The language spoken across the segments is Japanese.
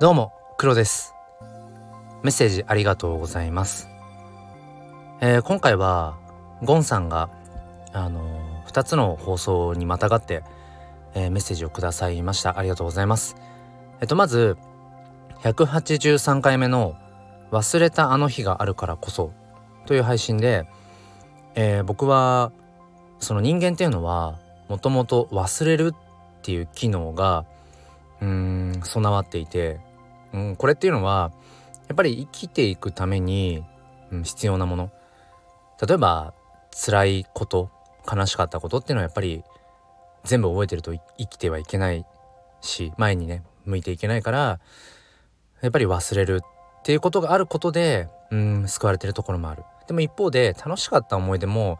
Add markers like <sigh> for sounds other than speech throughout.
どうも黒です。メッセージありがとうございます、えー、今回はゴンさんがあのー、2つの放送にまたがって、えー、メッセージをくださいました。ありがとうございます。えっとまず183回目の忘れたあの日があるからこそという配信で、えー、僕はその人間っていうのはもともと忘れるっていう機能がうーん備わっていて、うん、これっていうのはやっぱり生きていくために、うん、必要なもの。例えば辛いこと悲しかったことっていうのはやっぱり全部覚えてると生きてはいけないし前にね向いていけないからやっぱり忘れるっていうことがあることでうん救われてるところもある。でも一方で楽しかった思い出も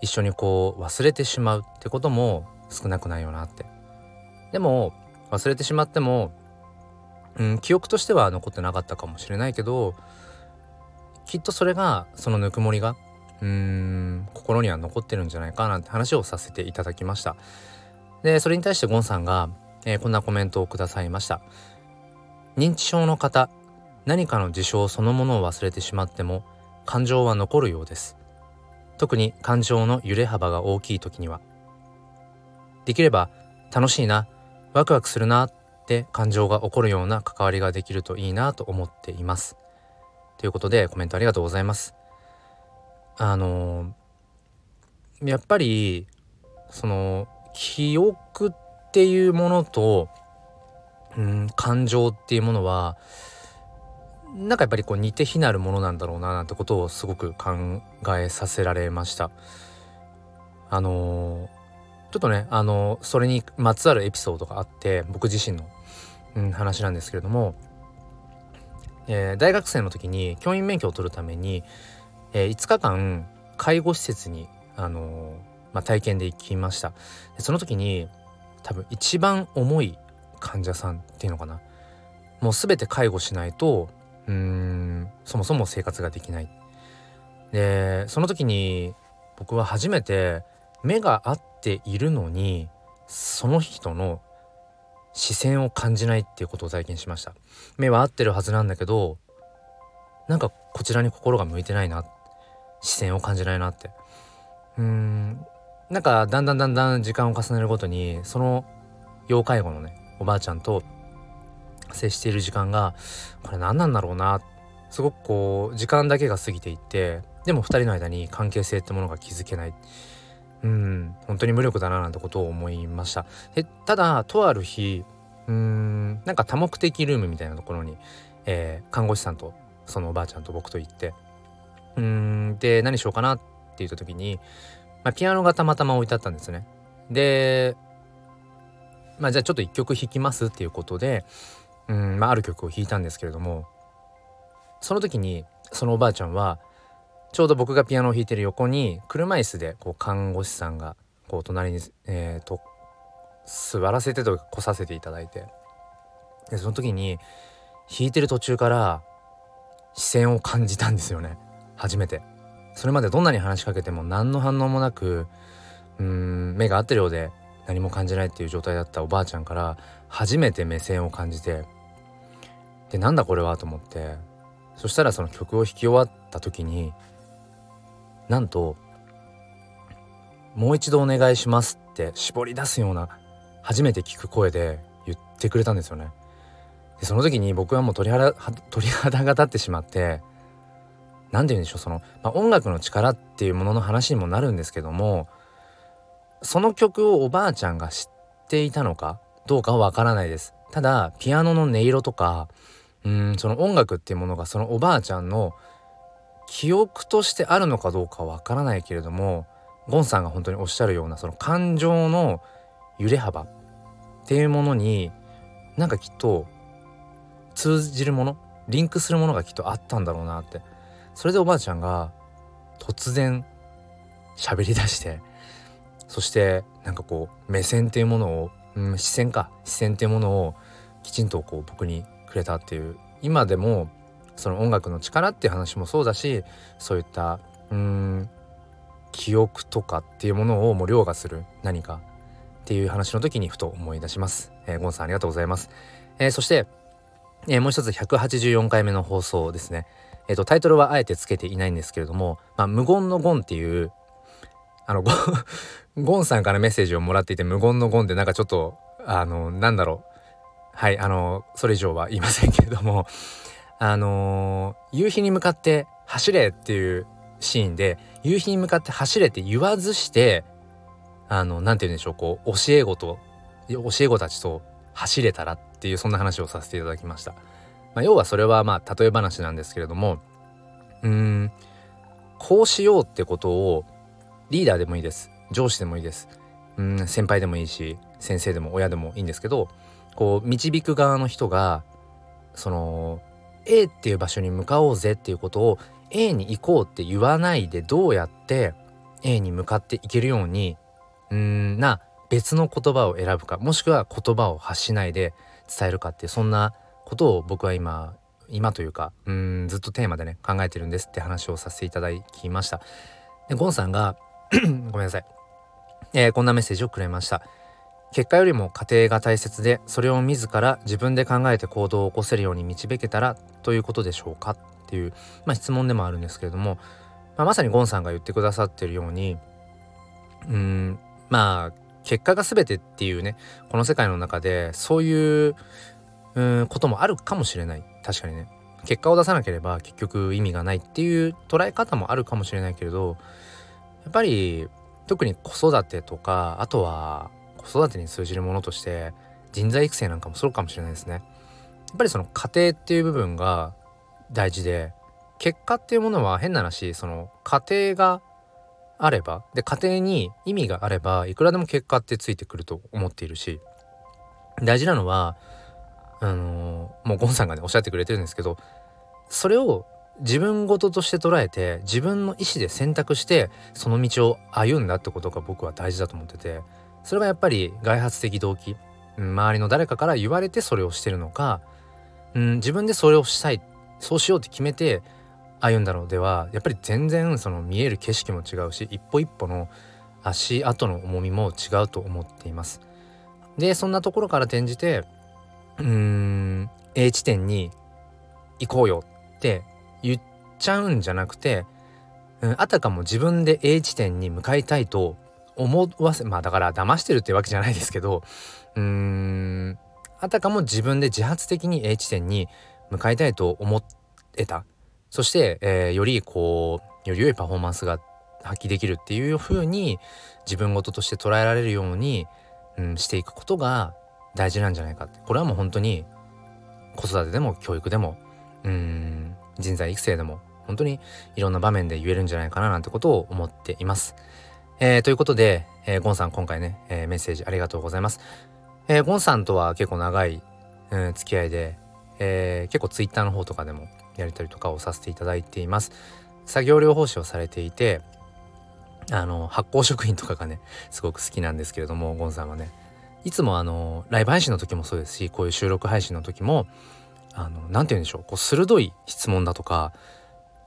一緒にこう忘れてしまうってことも少なくないよなって。でも忘れてしまっても、うん、記憶としては残ってなかったかもしれないけどきっとそれがそのぬくもりがうん心には残ってるんじゃないかなんて話をさせていただきました。でそれに対してゴンさんが、えー、こんなコメントをくださいました。認知症の方何かの事象そのものを忘れてしまっても感情は残るようです。特に感情の揺れ幅が大きい時には。できれば楽しいな。ワクワクするなって感情が起こるような関わりができるといいなと思っています。ということでコメントありがとうございます。あのやっぱりその記憶っていうものと、うん、感情っていうものはなんかやっぱりこう似て非なるものなんだろうななんてことをすごく考えさせられました。あのーちょっとねあのそれにまつわるエピソードがあって僕自身の、うん、話なんですけれども、えー、大学生の時に教員免許を取るために、えー、5日間介護施設に、あのまあ、体験で行きました。でその時に多分一番重い患者さんっていうのかな。もう全て介護しないとうんそもそも生活ができない。でその時に僕は初めて目が合っているのにその人の視線を感じないっていうことを体験しました。目は合ってるはずなんだけどなんかこちらに心が向いてないな。視線を感じないなって。うーん。なんかだんだんだんだん時間を重ねるごとにその要介護のねおばあちゃんと接している時間がこれ何なんだろうな。すごくこう時間だけが過ぎていってでも2人の間に関係性ってものが築けない。うん。本当に無力だななんてことを思いました。でただとある日うんなんか多目的ルームみたいなところに、えー、看護師さんとそのおばあちゃんと僕と行ってうんで何しようかなって言った時に、まあ、ピアノがたまたま置いてあったんですね。でまあじゃあちょっと一曲弾きますっていうことでうん、まあ、ある曲を弾いたんですけれどもその時にそのおばあちゃんはちょうど僕がピアノを弾いてる横に車椅子でこう看護師さんがこう隣に、えーと、座らせてと来させていただいて。でその時に弾いてる途中から視線を感じたんですよね。初めて。それまでどんなに話しかけても何の反応もなくうん目が合ってるようで何も感じないっていう状態だったおばあちゃんから初めて目線を感じてでなんだこれはと思って。そしたらその曲を弾き終わった時になんと「もう一度お願いします」って絞り出すような初めて聞く声で言ってくれたんですよね。でその時に僕はもう鳥肌鳥肌が立ってしまって何て言うんでしょうその、まあ、音楽の力っていうものの話にもなるんですけどもその曲をおばあちゃんが知っていたのかどうかはわからないです。ただピアノの音色とかうんその音楽っていうものがそのおばあちゃんの記憶としてあるのかどうかわからないけれどもゴンさんが本当におっしゃるようなその感情の揺れ幅っていうものになんかきっと通じるものリンクするものがきっとあったんだろうなって。それでおばあちゃんが突然喋り出してそしてなんかこう目線っていうものを、うん、視線か視線っていうものをきちんとこう僕にくれたっていう今でもその音楽の力っていう話もそうだしそういったうん記憶とかっていうものをもう凌駕する何かっていう話の時にふと思い出します。えー、ゴンさんありがとうございます。えー、そしてえー、もう一つ184回目の放送ですね。えっ、とタイトルはあえてつけていないんですけれども、まあ、無言のゴンっていうあの <laughs> ゴンさんからメッセージをもらっていて無言のゴンってなんかちょっとあのなんだろうはいあのそれ以上は言いませんけれどもあの夕日に向かって走れっていうシーンで夕日に向かって走れって言わずしてあの何て言うんでしょうこう教え子と教え子たちと走れたらっていうそんな話をさせていただきました。まあ、要はそれはまあ例え話なんですけれどもうんこうしようってことをリーダーでもいいです上司でもいいですうん先輩でもいいし先生でも親でもいいんですけどこう導く側の人がその A っていう場所に向かおうぜっていうことを A に行こうって言わないでどうやって A に向かっていけるようにうんな別の言葉を選ぶかもしくは言葉を発しないで伝えるかっていうそんなことを僕は今今というかうんずっとテーマでね考えてるんですって話をさせていただきました。でゴンさんが <clears throat> ごめんなさい、えー、こんなメッセージをくれました。結果よりも過程が大切でそれを自ら自分で考えて行動を起こせるように導けたらということでしょうか？っていう、まあ、質問でもあるんですけれども、まあ、まさにゴンさんが言ってくださってるようにうんまあ結果が全てっていうねこの世界の中でそういううんこともあるかもしれない。確かにね。結果を出さなければ結局意味がないっていう捉え方もあるかもしれないけれどやっぱり特に子育てとかあとは子育てに通じるものとして人材育成なんかもそうかもしれないですね。やっぱりその家庭っていう部分が大事で結果っていうものは変な話その家庭があればで家庭に意味があればいくらでも結果ってついてくると思っているし大事なのはあのー、もうゴンさんがねおっしゃってくれてるんですけどそれを自分事として捉えて自分の意思で選択してその道を歩んだってことが僕は大事だと思っててそれがやっぱり外発的動機、うん、周りの誰かから言われてそれをしてるのか、うん、自分でそれをしたい。そうしようって決めて歩んだのではやっぱり全然その見える景色も違うし一歩一歩の足跡の重みも違うと思っています。でそんなところから転じてうーん A 地点に行こうよって言っちゃうんじゃなくて、うん、あたかも自分で A 地点に向かいたいと思わせまあだから騙してるってわけじゃないですけどうーんあたかも自分で自発的に A 地点に向かいたいと思えたそして、えー、よりこうより良いパフォーマンスが発揮できるっていう風に自分事として捉えられるように、うん、していくことが大事なんじゃないかってこれはもう本当に子育てでも教育でもうん人材育成でも本当にいろんな場面で言えるんじゃないかななんてことを思っています。えー、ということで、えー、ゴンさん今回ね、えー、メッセージありがとうございます。えゴンさんとは結構長い、うん、付き合いで、え結構ツイッターの方とかでもやり取りとかをさせていただいています。作業療法士をされていてあの発酵食品とかがねすごく好きなんですけれどもゴンさんはねいつもあのライブ配信の時もそうですしこういう収録配信の時もあの何て言うんでしょうこう鋭い質問だとか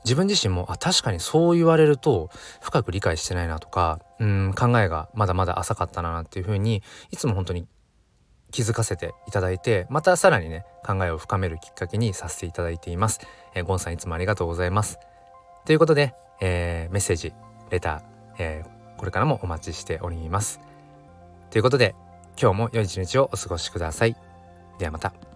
自分自身もあ確かにそう言われると深く理解してないなとかうん考えがまだまだ浅かったなっていうふうにいつも本当に気づかせていただいてまたさらにね考えを深めるきっかけにさせていただいています、えー、ゴンさんいつもありがとうございます。ということで、えー、メッセージレター、えー、これからもお待ちしております。ということで今日も良い一日をお過ごしください。ではまた。